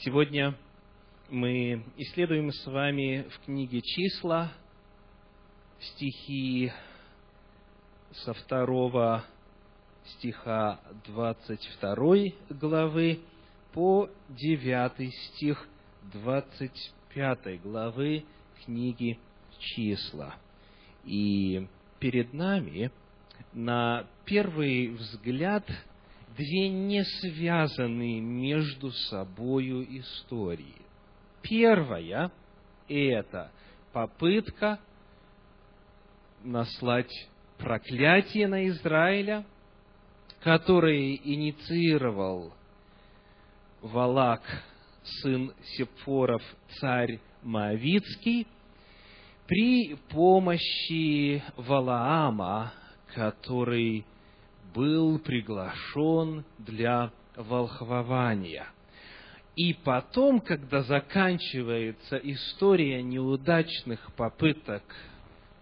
Сегодня мы исследуем с вами в книге «Числа» стихи со второго стиха 22 главы по 9 стих 25 главы книги «Числа». И перед нами на первый взгляд – две не связанные между собою истории. Первая – это попытка наслать проклятие на Израиля, которое инициировал Валак, сын Сепфоров, царь Моавицкий, при помощи Валаама, который был приглашен для волхвования. И потом, когда заканчивается история неудачных попыток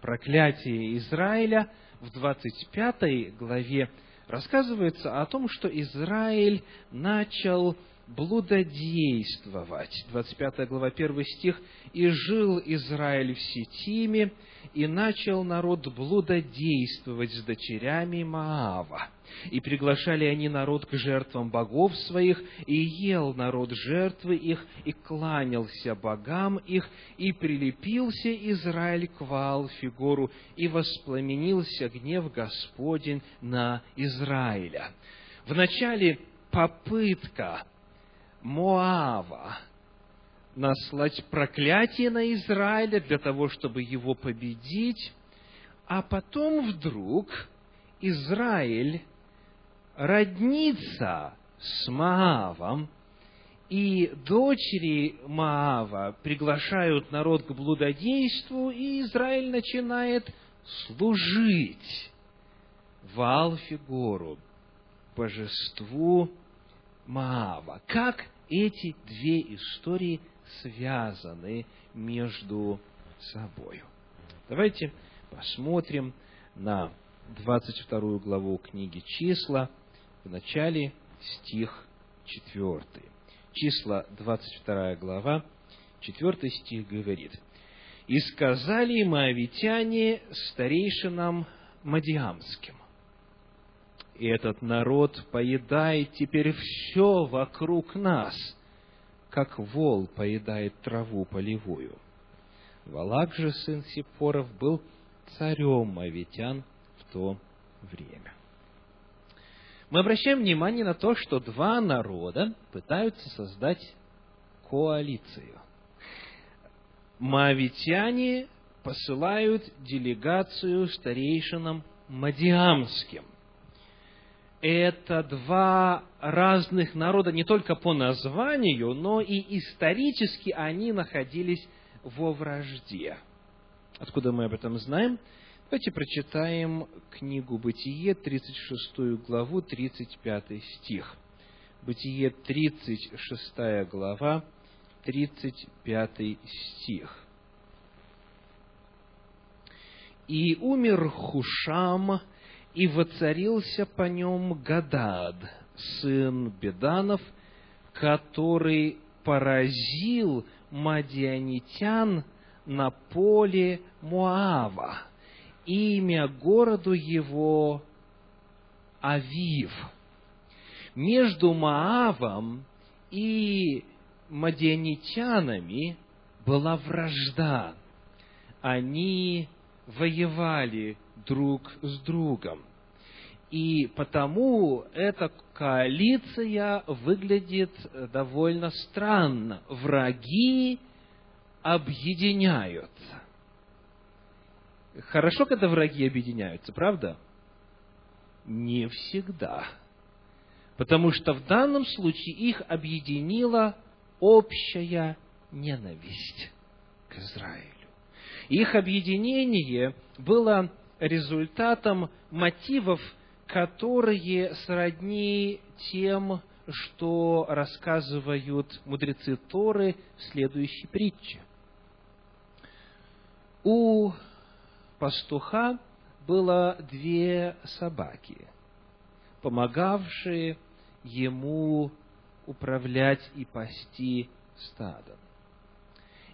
проклятия Израиля, в 25 главе рассказывается о том, что Израиль начал блудодействовать. 25 глава, 1 стих. «И жил Израиль в Сетиме, и начал народ блудодействовать с дочерями Маава. И приглашали они народ к жертвам богов своих, и ел народ жертвы их, и кланялся богам их, и прилепился Израиль к Ваалфигору, и воспламенился гнев Господень на Израиля». Вначале попытка Моава наслать проклятие на Израиля для того, чтобы его победить, а потом вдруг Израиль роднится с Маавом, и дочери Маава приглашают народ к блудодейству, и Израиль начинает служить Валфигору, божеству Маава. Как эти две истории связаны между собой. Давайте посмотрим на 22 главу книги «Числа», в начале стих 4. Числа, 22 глава, 4 стих говорит. «И сказали моавитяне старейшинам Мадиамским, и этот народ поедает теперь все вокруг нас, как вол поедает траву полевую. Валак же, сын Сипоров, был царем мавитян в то время. Мы обращаем внимание на то, что два народа пытаются создать коалицию. Моавитяне посылают делегацию старейшинам Мадиамским это два разных народа не только по названию, но и исторически они находились во вражде. Откуда мы об этом знаем? Давайте прочитаем книгу «Бытие», 36 главу, 35 стих. Бытие, 36 глава, 35 стих. «И умер Хушам, и воцарился по нем Гадад, сын Беданов, который поразил мадианитян на поле Муава. Имя городу его Авив. Между Маавом и мадианитянами была вражда. Они воевали друг с другом. И потому эта коалиция выглядит довольно странно. Враги объединяются. Хорошо, когда враги объединяются, правда? Не всегда. Потому что в данном случае их объединила общая ненависть к Израилю. Их объединение было результатом мотивов, которые сродни тем, что рассказывают мудрецы Торы в следующей притче. У пастуха было две собаки, помогавшие ему управлять и пасти стадом.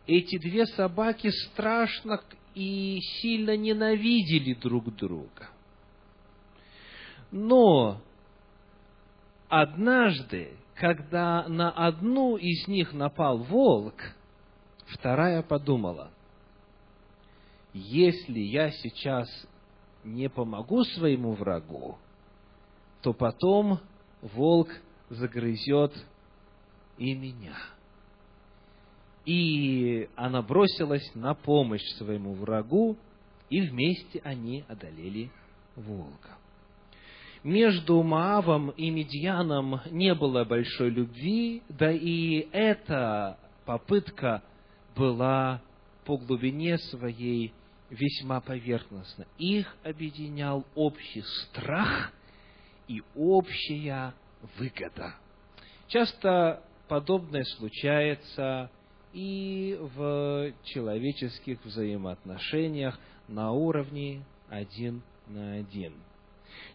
Эти две собаки страшно и сильно ненавидели друг друга. Но однажды, когда на одну из них напал волк, вторая подумала, если я сейчас не помогу своему врагу, то потом волк загрызет и меня. И она бросилась на помощь своему врагу, и вместе они одолели волка. Между Маавом и Медьяном не было большой любви, да и эта попытка была по глубине своей весьма поверхностна. Их объединял общий страх и общая выгода. Часто подобное случается и в человеческих взаимоотношениях на уровне один на один.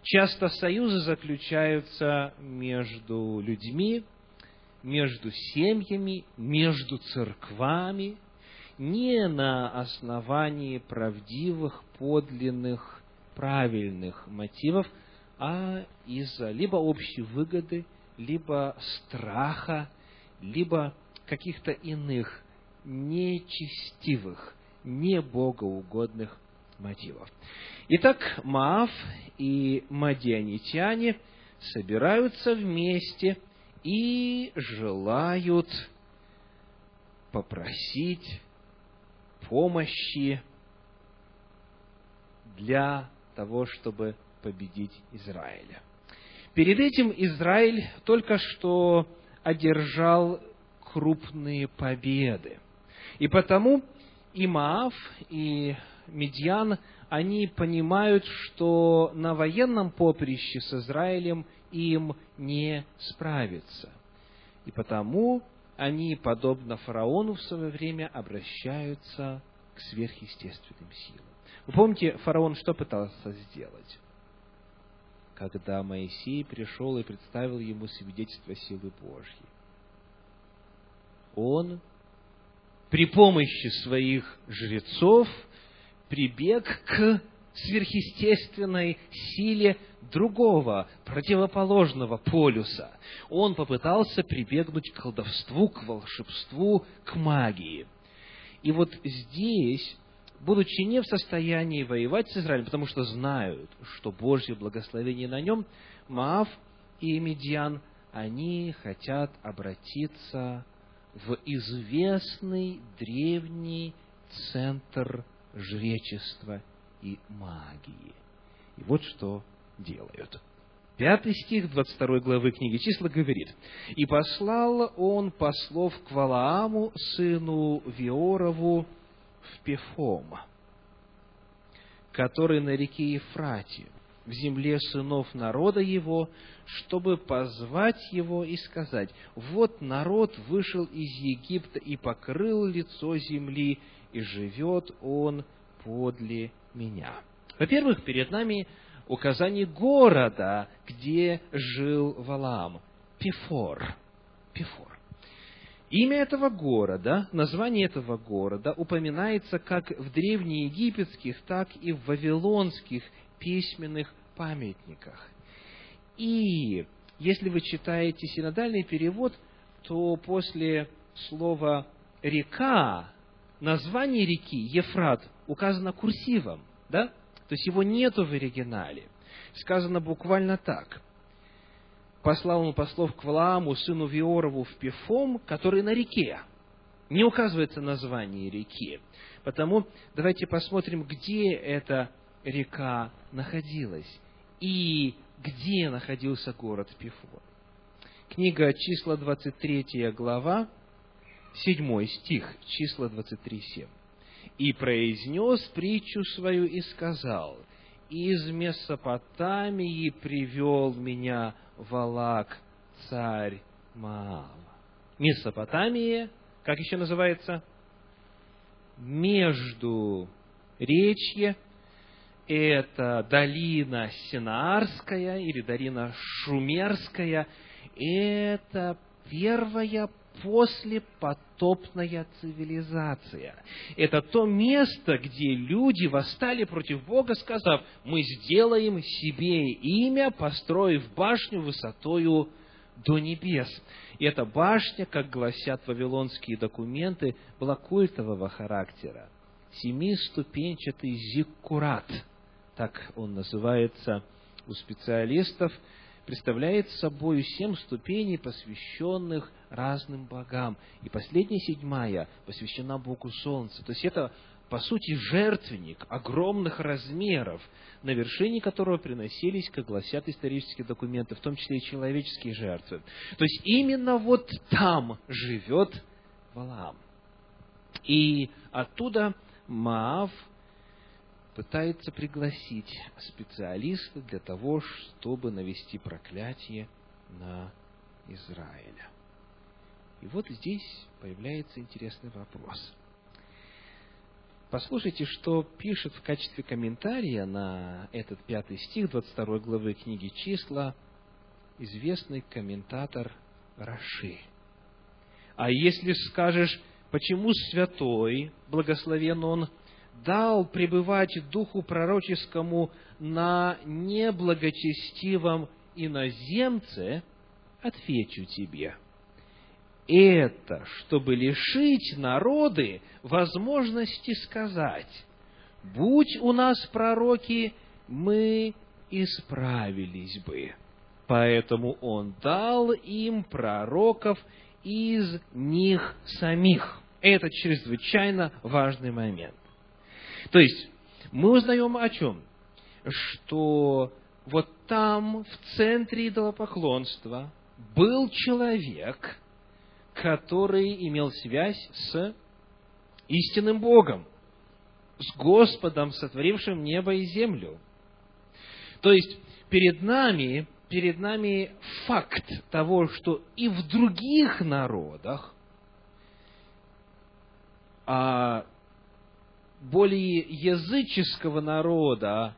Часто союзы заключаются между людьми, между семьями, между церквами, не на основании правдивых, подлинных, правильных мотивов, а из-за либо общей выгоды, либо страха, либо каких-то иных нечестивых, небогоугодных мотивов. Итак, Маав и Мадианитяне собираются вместе и желают попросить помощи для того, чтобы победить Израиля. Перед этим Израиль только что одержал крупные победы. И потому и Маав, и Медьян, они понимают, что на военном поприще с Израилем им не справиться. И потому они, подобно фараону в свое время, обращаются к сверхъестественным силам. Вы помните, фараон что пытался сделать? Когда Моисей пришел и представил ему свидетельство силы Божьей он при помощи своих жрецов прибег к сверхъестественной силе другого, противоположного полюса. Он попытался прибегнуть к колдовству, к волшебству, к магии. И вот здесь, будучи не в состоянии воевать с Израилем, потому что знают, что Божье благословение на нем, Маав и Медиан, они хотят обратиться в известный древний центр жречества и магии. И вот что делают. Пятый стих 22 главы книги числа говорит, «И послал он послов к Валааму, сыну Виорову, в Пефом, который на реке Ефрате, в земле сынов народа его, чтобы позвать его и сказать, вот народ вышел из Египта и покрыл лицо земли, и живет он подле меня. Во-первых, перед нами указание города, где жил Валаам. Пифор. Пифор. Имя этого города, название этого города упоминается как в древнеегипетских, так и в вавилонских письменных памятниках. И если вы читаете синодальный перевод, то после слова «река» название реки Ефрат указано курсивом, да? То есть его нету в оригинале. Сказано буквально так. Послал он послов к Валааму, сыну Виорову, в Пефом, который на реке. Не указывается название реки. Потому давайте посмотрим, где эта река находилась и где находился город Пифор. Книга числа 23 глава, 7 стих, числа 23, «И произнес притчу свою и сказал, из Месопотамии привел меня Валак, царь Маава». Месопотамия, как еще называется? Между речье это долина Синаарская или долина Шумерская, это первая послепотопная цивилизация. Это то место, где люди восстали против Бога, сказав, мы сделаем себе имя, построив башню высотою до небес. И эта башня, как гласят вавилонские документы, была культового характера. Семиступенчатый зиккурат, так он называется у специалистов – представляет собой семь ступеней, посвященных разным богам. И последняя, седьмая, посвящена Богу Солнца. То есть это, по сути, жертвенник огромных размеров, на вершине которого приносились, как гласят исторические документы, в том числе и человеческие жертвы. То есть именно вот там живет Валаам. И оттуда Маав пытается пригласить специалиста для того, чтобы навести проклятие на Израиля. И вот здесь появляется интересный вопрос. Послушайте, что пишет в качестве комментария на этот пятый стих 22 главы книги «Числа» известный комментатор Раши. А если скажешь, почему святой, благословен он, дал пребывать духу пророческому на неблагочестивом иноземце, отвечу тебе. Это, чтобы лишить народы возможности сказать, будь у нас пророки, мы исправились бы. Поэтому он дал им пророков из них самих. Это чрезвычайно важный момент. То есть, мы узнаем о чем? Что вот там, в центре идолопоклонства, был человек, который имел связь с истинным Богом, с Господом, сотворившим небо и землю. То есть, перед нами, перед нами факт того, что и в других народах а более языческого народа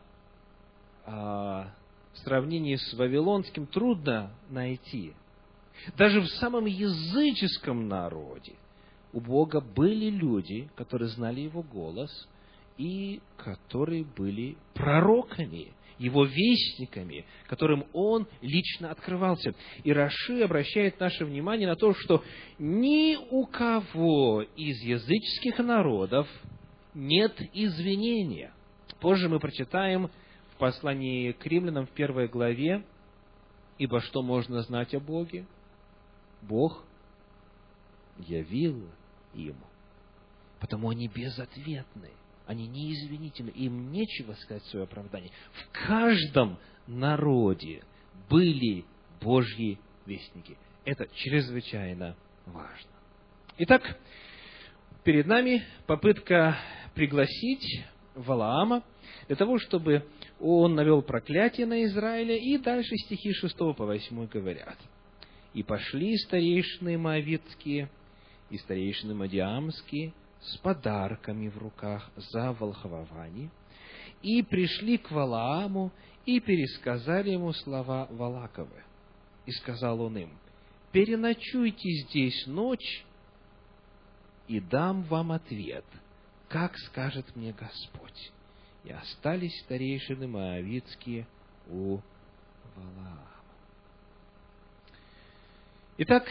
а, в сравнении с вавилонским трудно найти. Даже в самом языческом народе у Бога были люди, которые знали Его голос и которые были пророками, Его вестниками, которым Он лично открывался. И Раши обращает наше внимание на то, что ни у кого из языческих народов нет извинения. Позже мы прочитаем в послании к римлянам в первой главе, ибо что можно знать о Боге? Бог явил им. Потому они безответны, они неизвинительны, им нечего сказать свое оправдание. В каждом народе были Божьи вестники. Это чрезвычайно важно. Итак, перед нами попытка пригласить Валаама для того, чтобы он навел проклятие на Израиля, и дальше стихи 6 по 8 говорят. «И пошли старейшины Моавитские и старейшины Мадиамские с подарками в руках за волхвование, и пришли к Валааму и пересказали ему слова Валаковы. И сказал он им, «Переночуйте здесь ночь, и дам вам ответ, как скажет мне Господь. И остались старейшины Моавицкие у Валаама. Итак,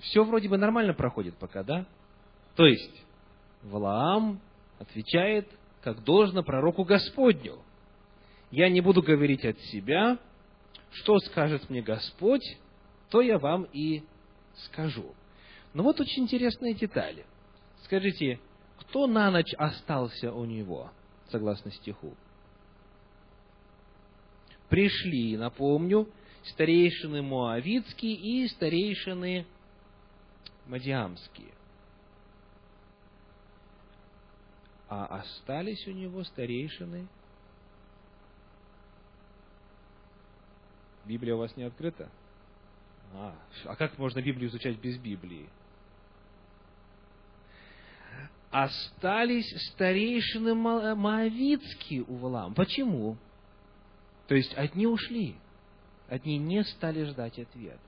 все вроде бы нормально проходит пока, да? То есть, Валаам отвечает, как должно пророку Господню. Я не буду говорить от себя, что скажет мне Господь, то я вам и скажу. Но вот очень интересные детали. Скажите, кто на ночь остался у него, согласно стиху? Пришли, напомню, старейшины Моавицкие и старейшины Мадиамские. А остались у него старейшины. Библия у вас не открыта? А, а как можно Библию изучать без Библии? Остались старейшины Моавицкие у Валаама. Почему? То есть одни ушли, одни не стали ждать ответ.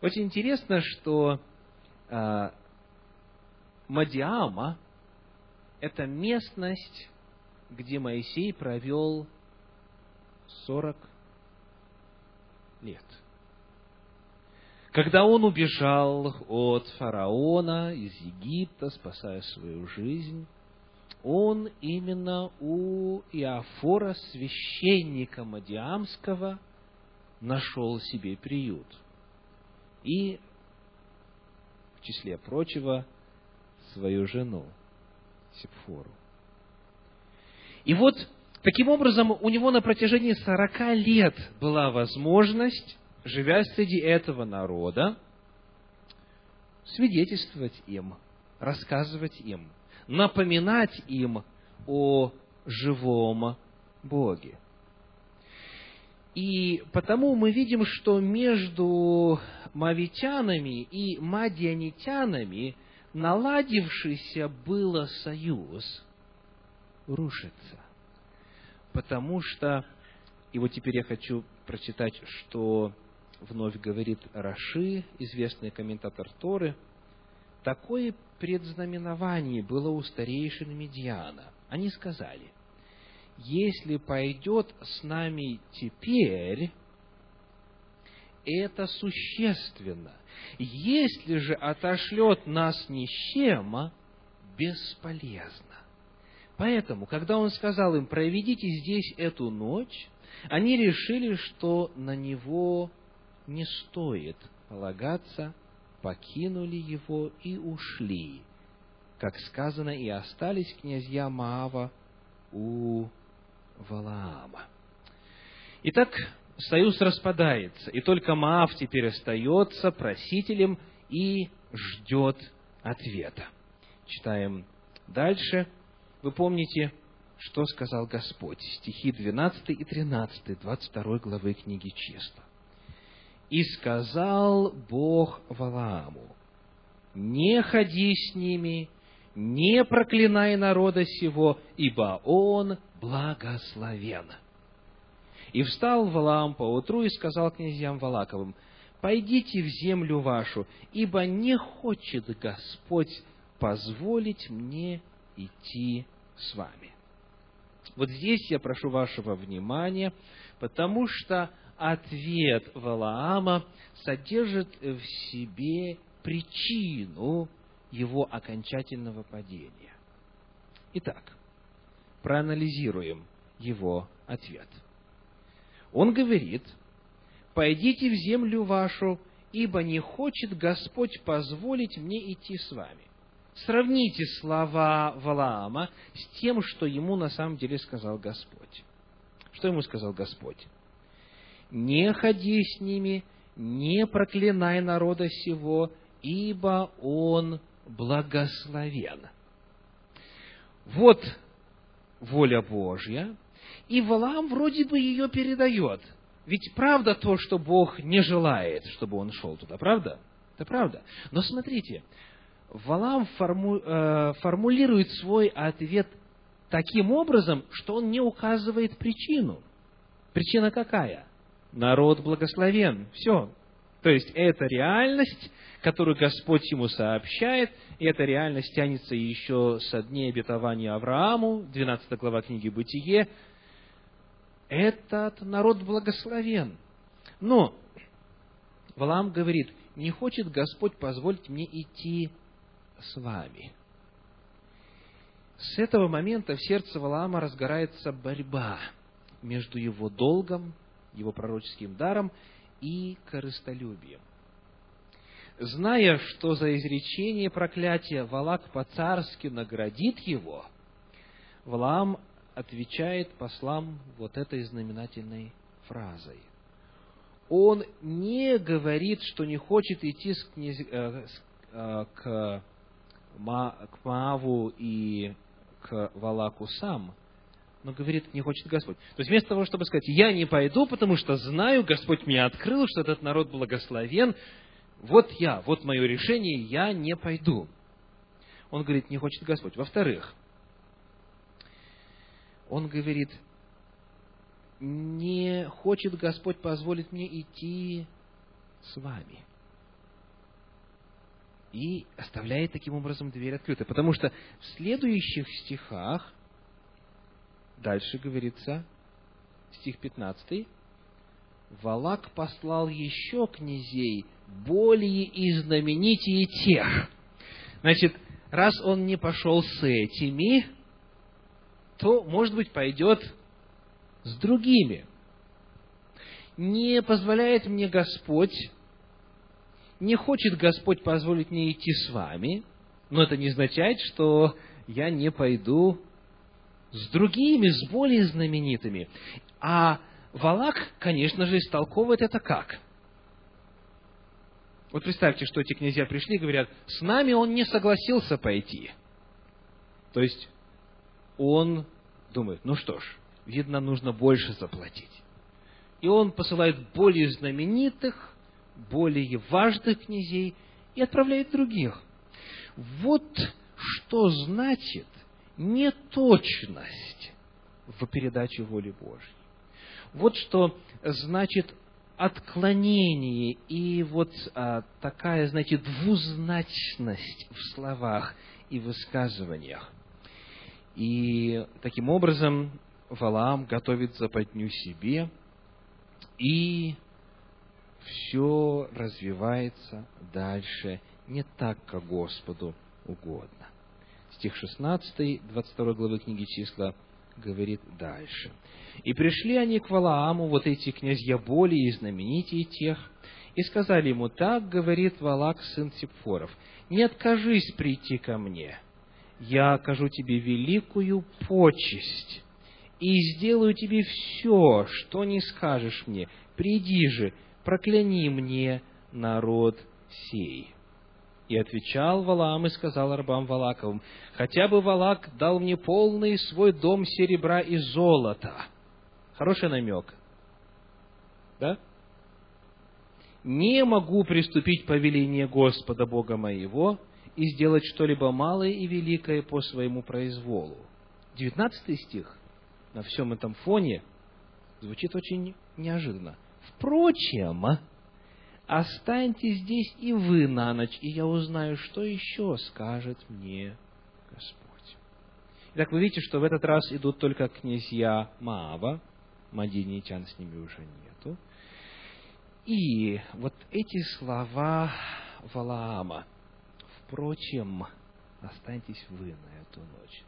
Очень интересно, что э, Мадиама – это местность, где Моисей провел 40 лет. Когда он убежал от фараона из Египта, спасая свою жизнь, он именно у Иофора, священника Мадиамского, нашел себе приют. И, в числе прочего, свою жену Сепфору. И вот, таким образом, у него на протяжении сорока лет была возможность, живя среди этого народа, свидетельствовать им, рассказывать им, напоминать им о живом Боге. И потому мы видим, что между мавитянами и мадианитянами наладившийся было союз рушится. Потому что, и вот теперь я хочу прочитать, что вновь говорит Раши, известный комментатор Торы, такое предзнаменование было у старейшин Медиана. Они сказали, если пойдет с нами теперь, это существенно. Если же отошлет нас ни с чем, бесполезно. Поэтому, когда он сказал им, проведите здесь эту ночь, они решили, что на него не стоит полагаться, покинули его и ушли. Как сказано, и остались князья Маава у Валаама. Итак, союз распадается, и только Маав теперь остается просителем и ждет ответа. Читаем дальше. Вы помните, что сказал Господь? Стихи 12 и 13, 22 главы книги Числа. «И сказал Бог Валааму, не ходи с ними, не проклинай народа сего, ибо он благословен». И встал Валаам поутру и сказал князьям Валаковым, «Пойдите в землю вашу, ибо не хочет Господь позволить мне идти с вами». Вот здесь я прошу вашего внимания, потому что ответ Валаама содержит в себе причину его окончательного падения. Итак, проанализируем его ответ – он говорит, «Пойдите в землю вашу, ибо не хочет Господь позволить мне идти с вами». Сравните слова Валаама с тем, что ему на самом деле сказал Господь. Что ему сказал Господь? «Не ходи с ними, не проклинай народа сего, ибо он благословен». Вот воля Божья – и Валаам вроде бы ее передает. Ведь правда то, что Бог не желает, чтобы он шел туда, правда? Это правда. Но смотрите, Валаам форму, э, формулирует свой ответ таким образом, что он не указывает причину. Причина какая? Народ благословен. Все. То есть, это реальность, которую Господь ему сообщает, и эта реальность тянется еще со дней обетования Аврааму, 12 глава книги «Бытие», этот народ благословен. Но Валаам говорит, не хочет Господь позволить мне идти с вами. С этого момента в сердце Валаама разгорается борьба между его долгом, его пророческим даром и корыстолюбием. Зная, что за изречение проклятия Валак по-царски наградит его, Валаам отвечает послам вот этой знаменательной фразой. Он не говорит, что не хочет идти с княз... Э, э, к, Ма... к Мааву и к Валаку сам, но говорит, не хочет Господь. То есть вместо того, чтобы сказать, я не пойду, потому что знаю, Господь мне открыл, что этот народ благословен, вот я, вот мое решение, я не пойду. Он говорит, не хочет Господь. Во-вторых, он говорит, не хочет Господь позволить мне идти с вами. и оставляет таким образом дверь открытой. Потому что в следующих стихах, дальше говорится, стих 15, Валак послал еще князей, более и знаменитее тех. Значит, раз он не пошел с этими, то, может быть, пойдет с другими. Не позволяет мне Господь, не хочет Господь позволить мне идти с вами, но это не означает, что я не пойду с другими, с более знаменитыми. А Валак, конечно же, истолковывает это как? Вот представьте, что эти князья пришли и говорят, с нами он не согласился пойти. То есть, он думает, ну что ж, видно, нужно больше заплатить. И он посылает более знаменитых, более важных князей и отправляет других. Вот что значит неточность в передаче воли Божьей. Вот что значит отклонение и вот а, такая, знаете, двузначность в словах и высказываниях. И таким образом Валаам готовит западню себе, и все развивается дальше не так, как Господу угодно. Стих 16, 22 главы книги числа говорит дальше. «И пришли они к Валааму, вот эти князья более и знаменитее тех, и сказали ему, так говорит Валак, сын Сепфоров, не откажись прийти ко мне, я окажу тебе великую почесть, и сделаю тебе все, что не скажешь мне. Приди же, прокляни мне народ сей. И отвечал Валаам и сказал рабам Валаковым, хотя бы Валак дал мне полный свой дом серебра и золота. Хороший намек. Да? Не могу приступить повеление Господа Бога моего и сделать что-либо малое и великое по своему произволу. Девятнадцатый стих на всем этом фоне звучит очень неожиданно. Впрочем, останьтесь здесь и вы на ночь, и я узнаю, что еще скажет мне Господь. Итак, вы видите, что в этот раз идут только князья Маава, Мадинитян с ними уже нету. И вот эти слова Валаама, впрочем, останьтесь вы на эту ночь.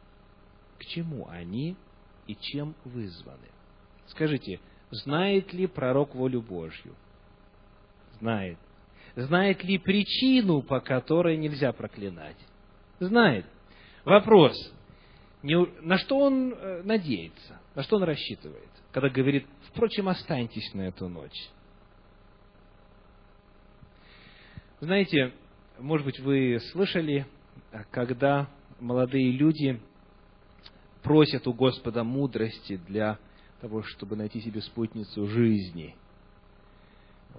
К чему они и чем вызваны? Скажите, знает ли пророк волю Божью? Знает. Знает ли причину, по которой нельзя проклинать? Знает. Вопрос. На что он э, надеется? На что он рассчитывает? Когда говорит, впрочем, останьтесь на эту ночь. Знаете, может быть, вы слышали, когда молодые люди просят у Господа мудрости для того, чтобы найти себе спутницу жизни –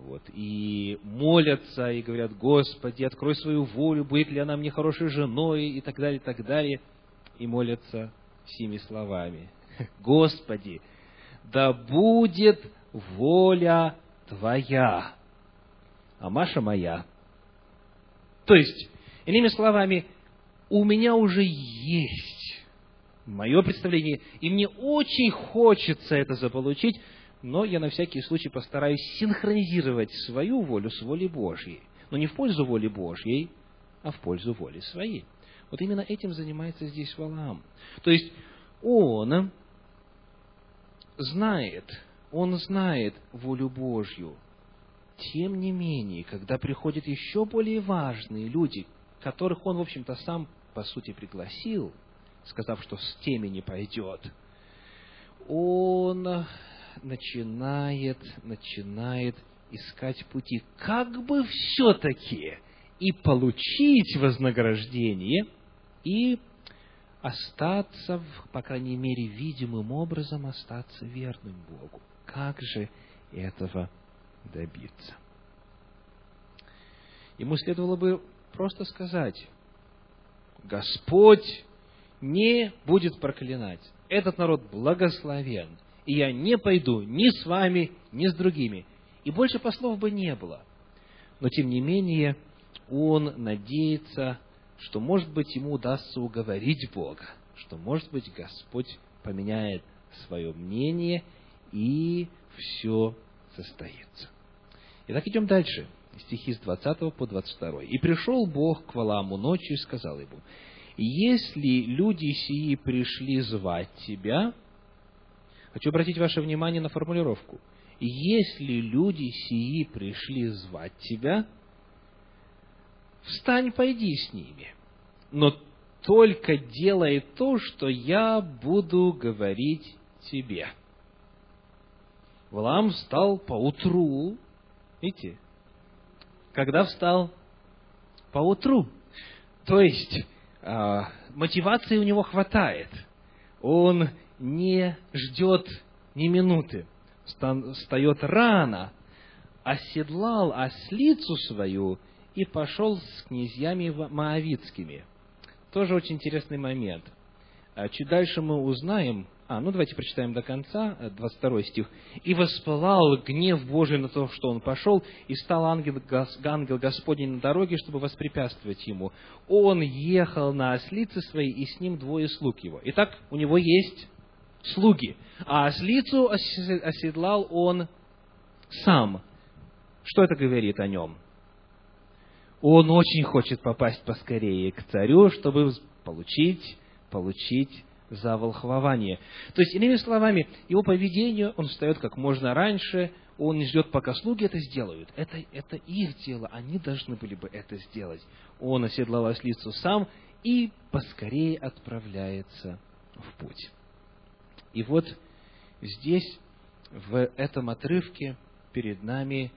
вот, и молятся, и говорят, Господи, открой свою волю, будет ли она мне хорошей женой, и так далее, и так далее. И молятся всеми словами. Господи, да будет воля Твоя, а Маша моя. То есть, иными словами, у меня уже есть мое представление, и мне очень хочется это заполучить, но я на всякий случай постараюсь синхронизировать свою волю с волей Божьей. Но не в пользу воли Божьей, а в пользу воли своей. Вот именно этим занимается здесь Валаам. То есть он знает, он знает волю Божью. Тем не менее, когда приходят еще более важные люди, которых он, в общем-то, сам, по сути, пригласил, сказав, что с теми не пойдет, он начинает, начинает искать пути, как бы все-таки и получить вознаграждение, и остаться, по крайней мере, видимым образом остаться верным Богу. Как же этого добиться? Ему следовало бы просто сказать, Господь не будет проклинать. Этот народ благословен и я не пойду ни с вами, ни с другими. И больше послов бы не было. Но, тем не менее, он надеется, что, может быть, ему удастся уговорить Бога, что, может быть, Господь поменяет свое мнение, и все состоится. Итак, идем дальше. Стихи с 20 по 22. «И пришел Бог к Валааму ночью и сказал ему, «Если люди сии пришли звать тебя...» Хочу обратить ваше внимание на формулировку. «Если люди сии пришли звать тебя, встань, пойди с ними, но только делай то, что я буду говорить тебе». Валаам встал поутру, видите, когда встал? Поутру. То есть, э, мотивации у него хватает. Он не ждет ни минуты. Встает рано, оседлал ослицу свою и пошел с князьями Моавицкими. Тоже очень интересный момент. А чуть дальше мы узнаем, а, ну давайте прочитаем до конца, 22 э, стих. «И воспылал гнев Божий на то, что он пошел, и стал ангел, ангел Господень на дороге, чтобы воспрепятствовать ему. Он ехал на ослице своей, и с ним двое слуг его». Итак, у него есть слуги, а ослицу оседлал он сам. Что это говорит о нем? Он очень хочет попасть поскорее к царю, чтобы получить, получить за волхвование. То есть, иными словами, его поведение, он встает как можно раньше, он не ждет, пока слуги это сделают. Это, это их дело, они должны были бы это сделать. Он оседлал ослицу сам и поскорее отправляется в путь. И вот здесь, в этом отрывке, перед нами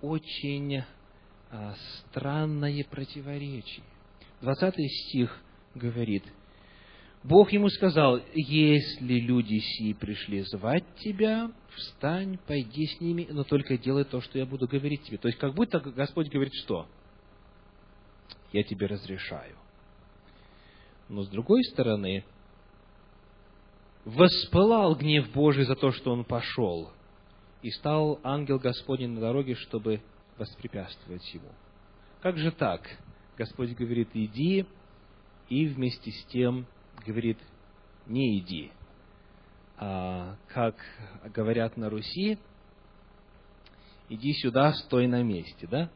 очень а, странное противоречие. 20 стих говорит – Бог ему сказал, если люди сии пришли звать тебя, встань, пойди с ними, но только делай то, что я буду говорить тебе. То есть, как будто Господь говорит, что? Я тебе разрешаю. Но с другой стороны, воспылал гнев Божий за то, что он пошел, и стал ангел Господень на дороге, чтобы воспрепятствовать ему. Как же так? Господь говорит, иди, и вместе с тем говорит, не иди. А, как говорят на Руси, иди сюда, стой на месте, да?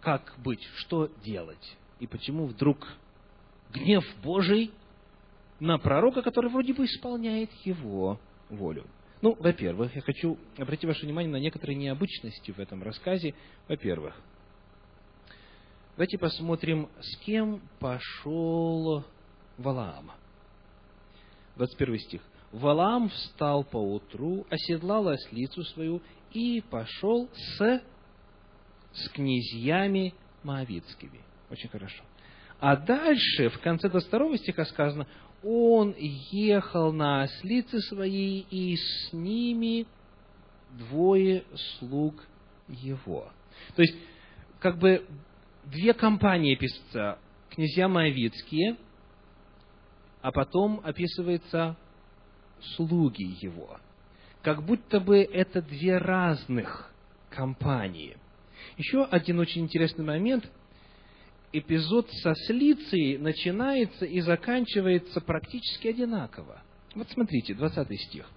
Как быть, что делать? И почему вдруг гнев Божий на пророка, который вроде бы исполняет его волю? Ну, во-первых, я хочу обратить ваше внимание на некоторые необычности в этом рассказе. Во-первых, давайте посмотрим, с кем пошел Валаама. 21 стих. Валаам встал поутру, оседлал ослицу свою и пошел с, с князьями Моавицкими. Очень хорошо. А дальше, в конце 22 стиха сказано, он ехал на ослице своей, и с ними двое слуг его. То есть, как бы две компании пишутся. Князья Моавицкие а потом описывается слуги его. Как будто бы это две разных компании. Еще один очень интересный момент. Эпизод со Слицией начинается и заканчивается практически одинаково. Вот смотрите, 20 стих.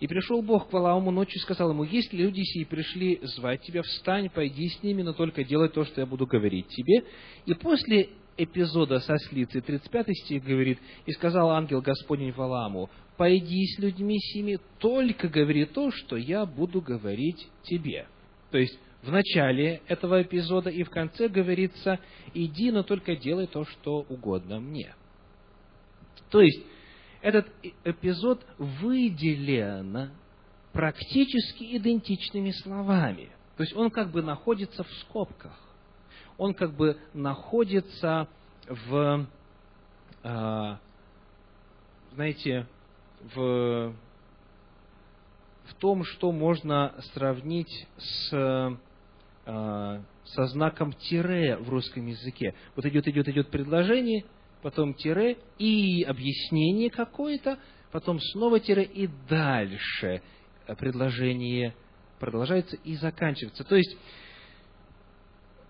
«И пришел Бог к Валааму ночью и сказал ему, если люди сии пришли звать тебя, встань, пойди с ними, но только делай то, что я буду говорить тебе. И после эпизода со слицей, 35 стих говорит, «И сказал ангел Господень Валааму, пойди с людьми сими, только говори то, что я буду говорить тебе». То есть, в начале этого эпизода и в конце говорится, иди, но только делай то, что угодно мне. То есть, этот эпизод выделен практически идентичными словами. То есть, он как бы находится в скобках он как бы находится в, а, знаете, в, в том, что можно сравнить с, со знаком тире в русском языке. Вот идет, идет, идет предложение, потом тире и объяснение какое-то, потом снова тире и дальше предложение продолжается и заканчивается. То есть,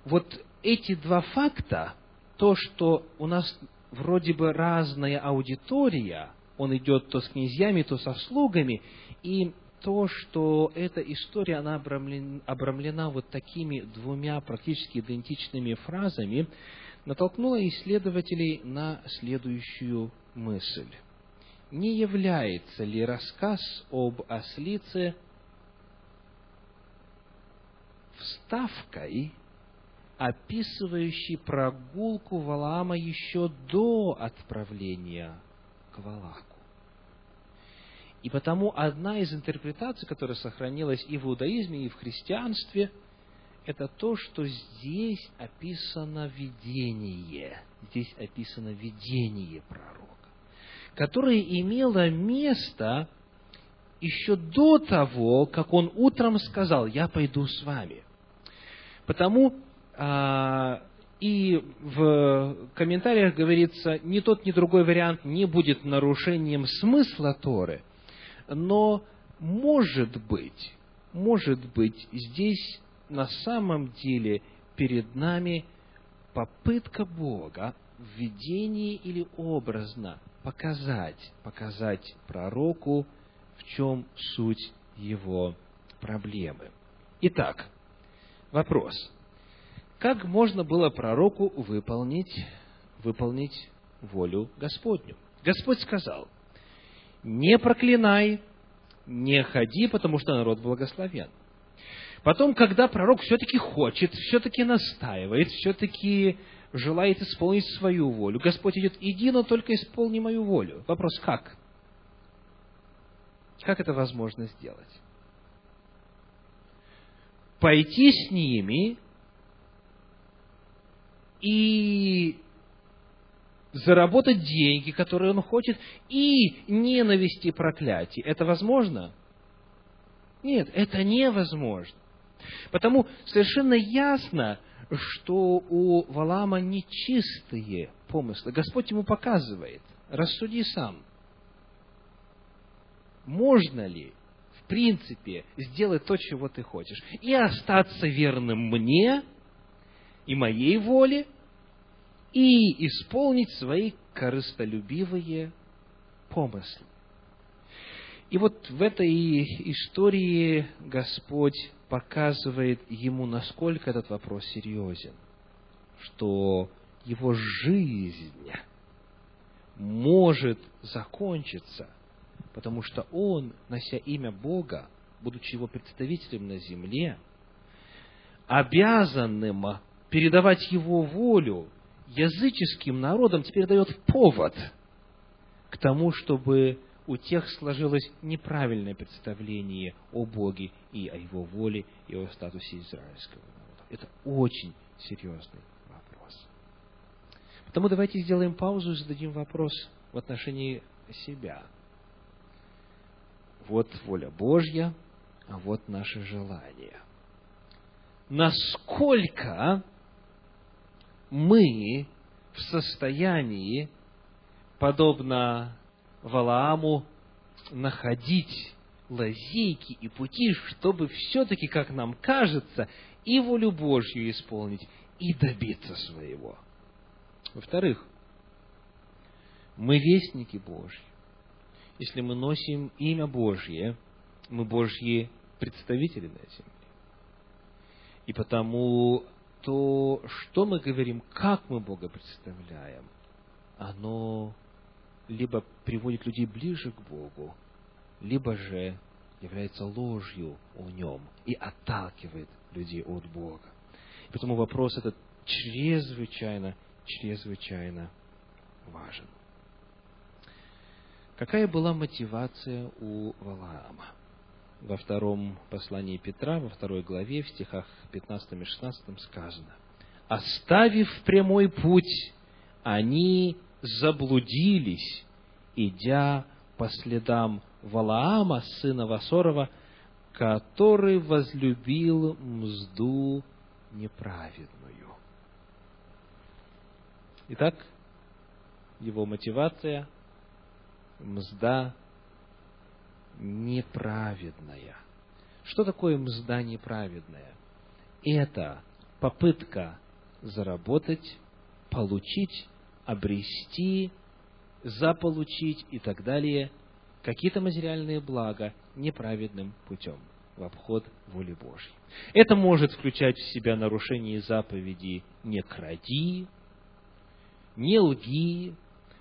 вот эти два факта, то, что у нас вроде бы разная аудитория, он идет то с князьями, то со слугами, и то, что эта история, она обрамлена, обрамлена вот такими двумя практически идентичными фразами, натолкнуло исследователей на следующую мысль. Не является ли рассказ об ослице вставкой, описывающей прогулку Валаама еще до отправления к Валаку? И потому одна из интерпретаций, которая сохранилась и в иудаизме, и в христианстве, это то, что здесь описано видение. Здесь описано видение пророка, которое имело место еще до того, как он утром сказал, я пойду с вами. Потому а, и в комментариях говорится, ни тот, ни другой вариант не будет нарушением смысла Торы, но может быть, может быть, здесь на самом деле перед нами попытка Бога в видении или образно показать, показать пророку, в чем суть его проблемы. Итак, вопрос. Как можно было пророку выполнить, выполнить волю Господню? Господь сказал, не проклинай, не ходи, потому что народ благословен. Потом, когда пророк все-таки хочет, все-таки настаивает, все-таки желает исполнить свою волю, Господь идет, иди, но только исполни мою волю. Вопрос, как? Как это возможно сделать? Пойти с ними и заработать деньги, которые он хочет, и ненависти и проклятие. Это возможно? Нет, это невозможно. Потому совершенно ясно, что у Валама нечистые помыслы. Господь ему показывает. Рассуди сам. Можно ли, в принципе, сделать то, чего ты хочешь, и остаться верным мне и моей воле, и исполнить свои корыстолюбивые помыслы. И вот в этой истории Господь показывает ему, насколько этот вопрос серьезен, что его жизнь может закончиться, потому что он, нося имя Бога, будучи его представителем на земле, обязанным передавать его волю языческим народам, теперь дает повод к тому, чтобы у тех сложилось неправильное представление о Боге и о Его воле и о статусе израильского народа. Это очень серьезный вопрос. Потому давайте сделаем паузу и зададим вопрос в отношении себя. Вот воля Божья, а вот наше желание. Насколько мы в состоянии, подобно Валааму находить лазейки и пути, чтобы все-таки, как нам кажется, и волю Божью исполнить, и добиться своего. Во-вторых, мы вестники Божьи. Если мы носим имя Божье, мы Божьи представители на земле. И потому то, что мы говорим, как мы Бога представляем, оно либо приводит людей ближе к Богу, либо же является ложью о нем и отталкивает людей от Бога. Поэтому вопрос этот чрезвычайно, чрезвычайно важен. Какая была мотивация у Валаама? Во втором послании Петра, во второй главе, в стихах 15 и 16 сказано, «Оставив прямой путь, они заблудились, идя по следам Валаама, сына Васорова, который возлюбил мзду неправедную. Итак, его мотивация – мзда неправедная. Что такое мзда неправедная? Это попытка заработать, получить, обрести, заполучить и так далее какие-то материальные блага неправедным путем в обход воли Божьей. Это может включать в себя нарушение заповеди «не кради», «не лги»,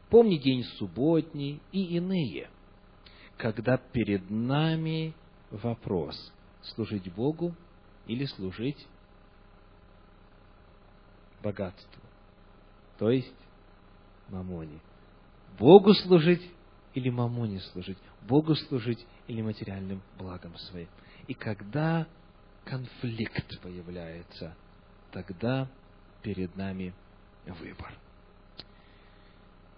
«помни день субботний» и иные, когда перед нами вопрос – служить Богу или служить богатству, то есть мамоне. Богу служить или мамоне служить, Богу служить или материальным благом своим. И когда конфликт появляется, тогда перед нами выбор.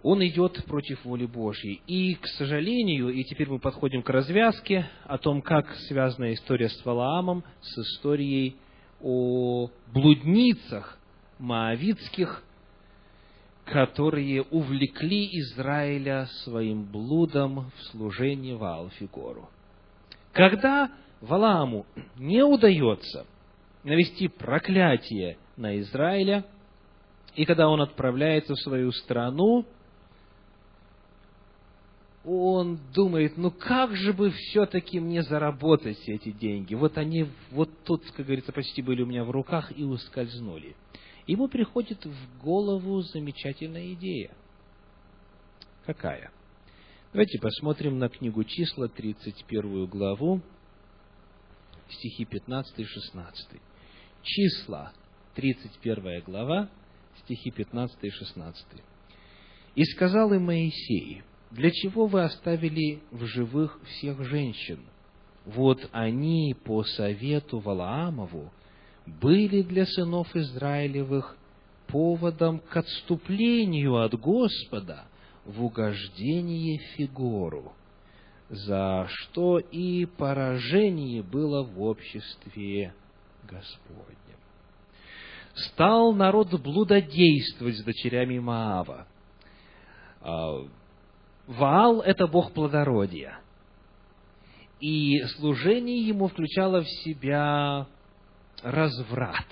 Он идет против воли Божьей. И, к сожалению, и теперь мы подходим к развязке о том, как связана история с Валаамом с историей о блудницах моавитских, которые увлекли Израиля своим блудом в служении Ваалфигору. Когда Валааму не удается навести проклятие на Израиля, и когда он отправляется в свою страну, он думает, ну как же бы все-таки мне заработать эти деньги? Вот они вот тут, как говорится, почти были у меня в руках и ускользнули. Ему приходит в голову замечательная идея. Какая? Давайте посмотрим на книгу числа, 31 главу, стихи 15 и 16. Числа, 31 глава, стихи 15 и 16. «И сказал им Моисей, для чего вы оставили в живых всех женщин? Вот они по совету Валаамову были для сынов Израилевых поводом к отступлению от Господа в угождение Фигору, за что и поражение было в обществе Господнем. Стал народ блудодействовать с дочерями Маава. Ваал – это бог плодородия. И служение ему включало в себя разврат.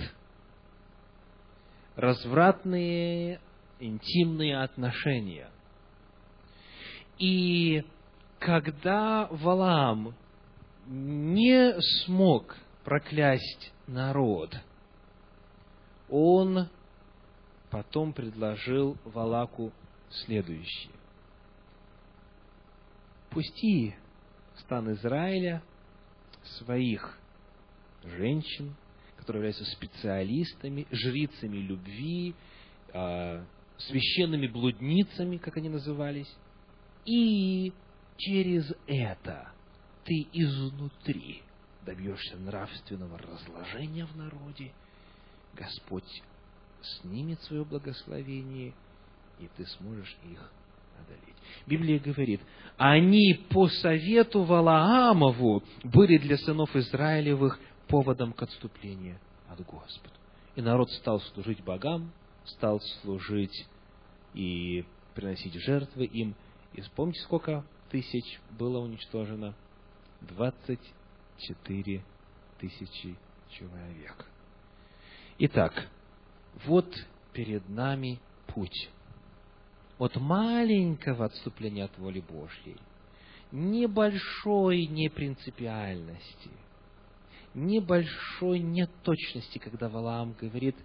Развратные интимные отношения. И когда Валаам не смог проклясть народ, он потом предложил Валаку следующее. Пусти стан Израиля своих женщин, которые являются специалистами, жрицами любви, а, священными блудницами, как они назывались, и через это ты изнутри добьешься нравственного разложения в народе, Господь снимет свое благословение, и ты сможешь их одолеть. Библия говорит, они по совету Валаамову были для сынов Израилевых поводом к отступлению от Господа. И народ стал служить богам, стал служить и приносить жертвы им. И помните, сколько тысяч было уничтожено? 24 тысячи человек. Итак, вот перед нами путь от маленького отступления от воли Божьей, небольшой непринципиальности – небольшой неточности, когда Валаам говорит,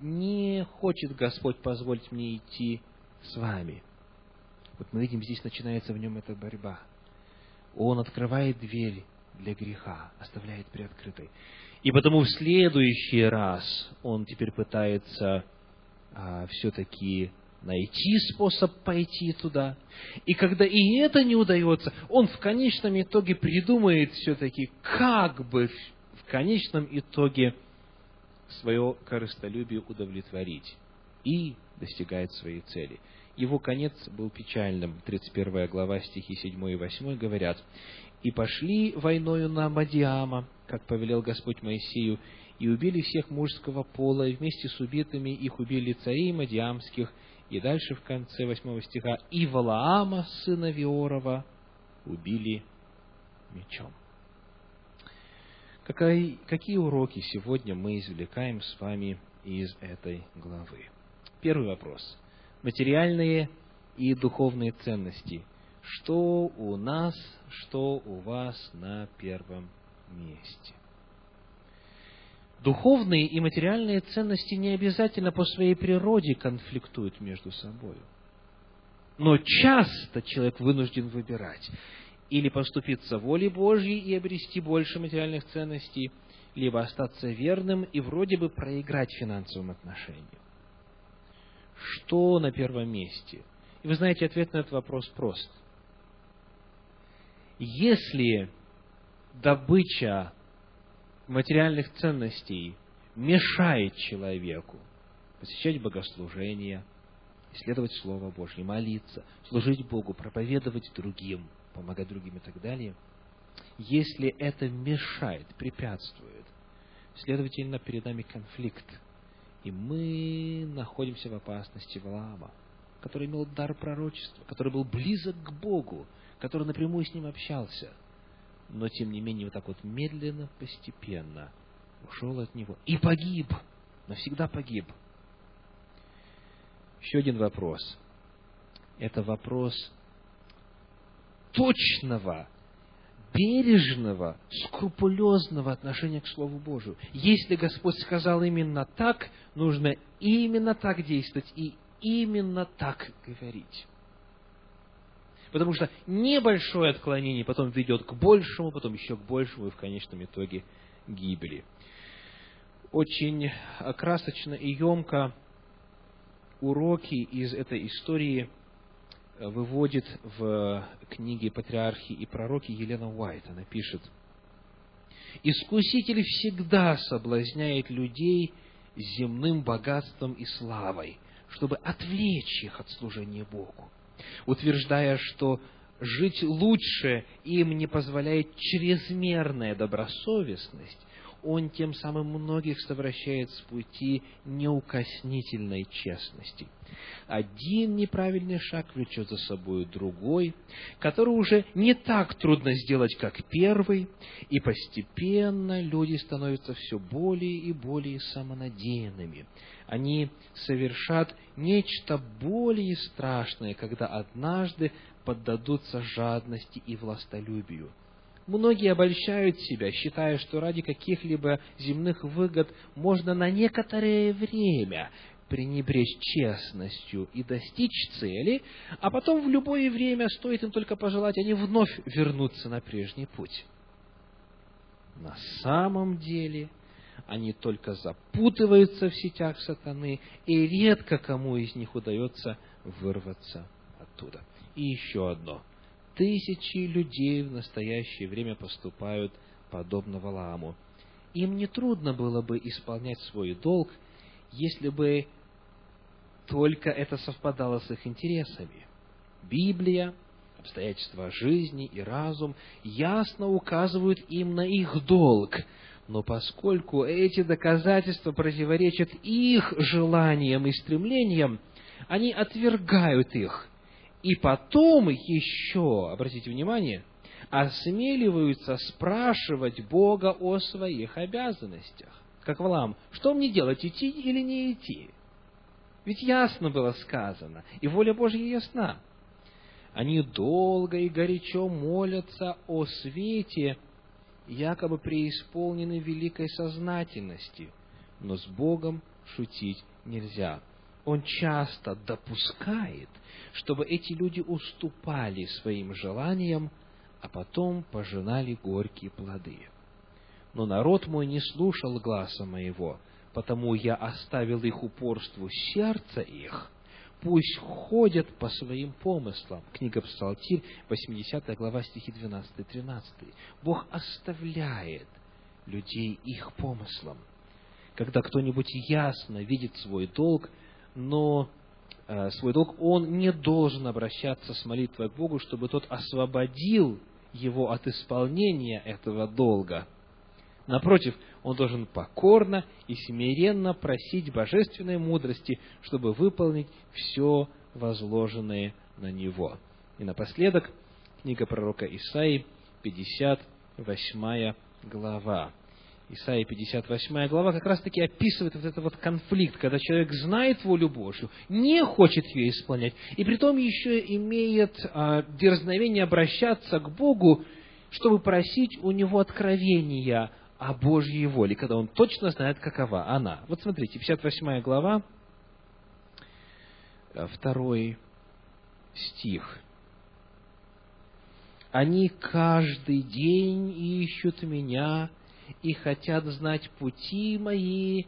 не хочет Господь позволить мне идти с вами. Вот мы видим, здесь начинается в нем эта борьба. Он открывает дверь для греха, оставляет приоткрытой. И потому в следующий раз он теперь пытается а, все-таки найти способ пойти туда. И когда и это не удается, он в конечном итоге придумает все-таки, как бы в конечном итоге свое корыстолюбие удовлетворить. И достигает своей цели. Его конец был печальным. 31 глава, стихи 7 и 8 говорят, «И пошли войною на Мадиама, как повелел Господь Моисею, и убили всех мужского пола, и вместе с убитыми их убили царей Мадиамских, и дальше в конце восьмого стиха, «И Валаама, сына Виорова, убили мечом». Какая, какие уроки сегодня мы извлекаем с вами из этой главы. Первый вопрос. Материальные и духовные ценности. Что у нас, что у вас на первом месте? Духовные и материальные ценности не обязательно по своей природе конфликтуют между собой. Но часто человек вынужден выбирать или поступиться волей Божьей и обрести больше материальных ценностей, либо остаться верным и вроде бы проиграть финансовым отношениям. Что на первом месте? И вы знаете, ответ на этот вопрос прост. Если добыча материальных ценностей мешает человеку посещать богослужения, исследовать Слово Божье, молиться, служить Богу, проповедовать другим, помогать другим и так далее, если это мешает, препятствует, следовательно, перед нами конфликт, и мы находимся в опасности Валаама, который имел дар пророчества, который был близок к Богу, который напрямую с ним общался, но тем не менее вот так вот медленно, постепенно ушел от него и погиб, навсегда погиб – еще один вопрос. Это вопрос точного, бережного, скрупулезного отношения к Слову Божию. Если Господь сказал именно так, нужно именно так действовать и именно так говорить. Потому что небольшое отклонение потом ведет к большему, потом еще к большему и в конечном итоге гибели. Очень красочно и емко уроки из этой истории э, выводит в книге «Патриархи и пророки» Елена Уайт. Она пишет, «Искуситель всегда соблазняет людей земным богатством и славой, чтобы отвлечь их от служения Богу, утверждая, что жить лучше им не позволяет чрезмерная добросовестность, он тем самым многих совращает с пути неукоснительной честности. Один неправильный шаг влечет за собой другой, который уже не так трудно сделать, как первый, и постепенно люди становятся все более и более самонадеянными. Они совершат нечто более страшное, когда однажды поддадутся жадности и властолюбию – Многие обольщают себя, считая, что ради каких-либо земных выгод можно на некоторое время пренебречь честностью и достичь цели, а потом в любое время, стоит им только пожелать, они вновь вернутся на прежний путь. На самом деле они только запутываются в сетях сатаны, и редко кому из них удается вырваться оттуда. И еще одно – Тысячи людей в настоящее время поступают подобно Валааму. Им не трудно было бы исполнять свой долг, если бы только это совпадало с их интересами. Библия, обстоятельства жизни и разум ясно указывают им на их долг, но поскольку эти доказательства противоречат их желаниям и стремлениям, они отвергают их и потом еще, обратите внимание, осмеливаются спрашивать Бога о своих обязанностях. Как Валам, что мне делать, идти или не идти? Ведь ясно было сказано, и воля Божья ясна. Они долго и горячо молятся о свете, якобы преисполнены великой сознательности, но с Богом шутить нельзя. Он часто допускает, чтобы эти люди уступали своим желаниям, а потом пожинали горькие плоды. Но народ мой не слушал гласа моего, потому я оставил их упорству сердца их, пусть ходят по своим помыслам. Книга Псалтирь, 80 глава, стихи 12-13. Бог оставляет людей их помыслам. Когда кто-нибудь ясно видит свой долг, но Э, свой долг, он не должен обращаться с молитвой к Богу, чтобы тот освободил его от исполнения этого долга. Напротив, он должен покорно и смиренно просить божественной мудрости, чтобы выполнить все возложенное на него. И напоследок, книга пророка Исаии, 58 глава. Исайя 58 глава как раз-таки описывает вот этот вот конфликт, когда человек знает волю Божью, не хочет ее исполнять, и при том еще имеет а, дерзновение обращаться к Богу, чтобы просить у него откровения о Божьей воле, когда он точно знает, какова она. Вот смотрите, 58 глава, а, второй стих. «Они каждый день ищут меня, и хотят знать пути мои,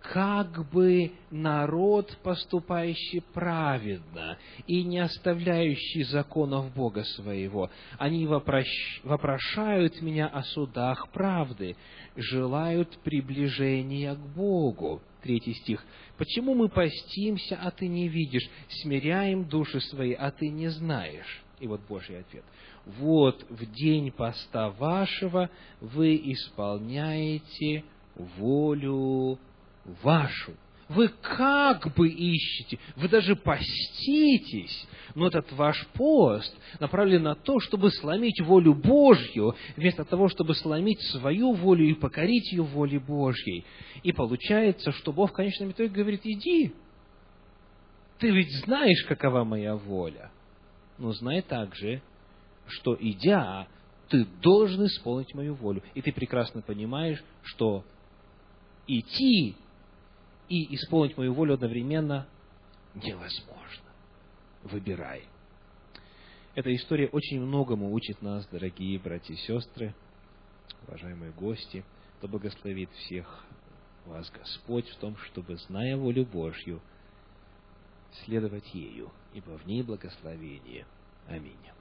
как бы народ, поступающий праведно и не оставляющий законов Бога своего. Они вопрошают меня о судах правды, желают приближения к Богу. Третий стих. «Почему мы постимся, а ты не видишь, смиряем души свои, а ты не знаешь?» И вот Божий ответ вот в день поста вашего вы исполняете волю вашу. Вы как бы ищете, вы даже поститесь, но этот ваш пост направлен на то, чтобы сломить волю Божью, вместо того, чтобы сломить свою волю и покорить ее воле Божьей. И получается, что Бог в конечном итоге говорит, иди, ты ведь знаешь, какова моя воля. Но знай также, что идя, ты должен исполнить мою волю. И ты прекрасно понимаешь, что идти и исполнить мою волю одновременно невозможно. Выбирай. Эта история очень многому учит нас, дорогие братья и сестры, уважаемые гости. Да благословит всех вас Господь в том, чтобы, зная волю Божью, следовать ею, ибо в ней благословение. Аминь.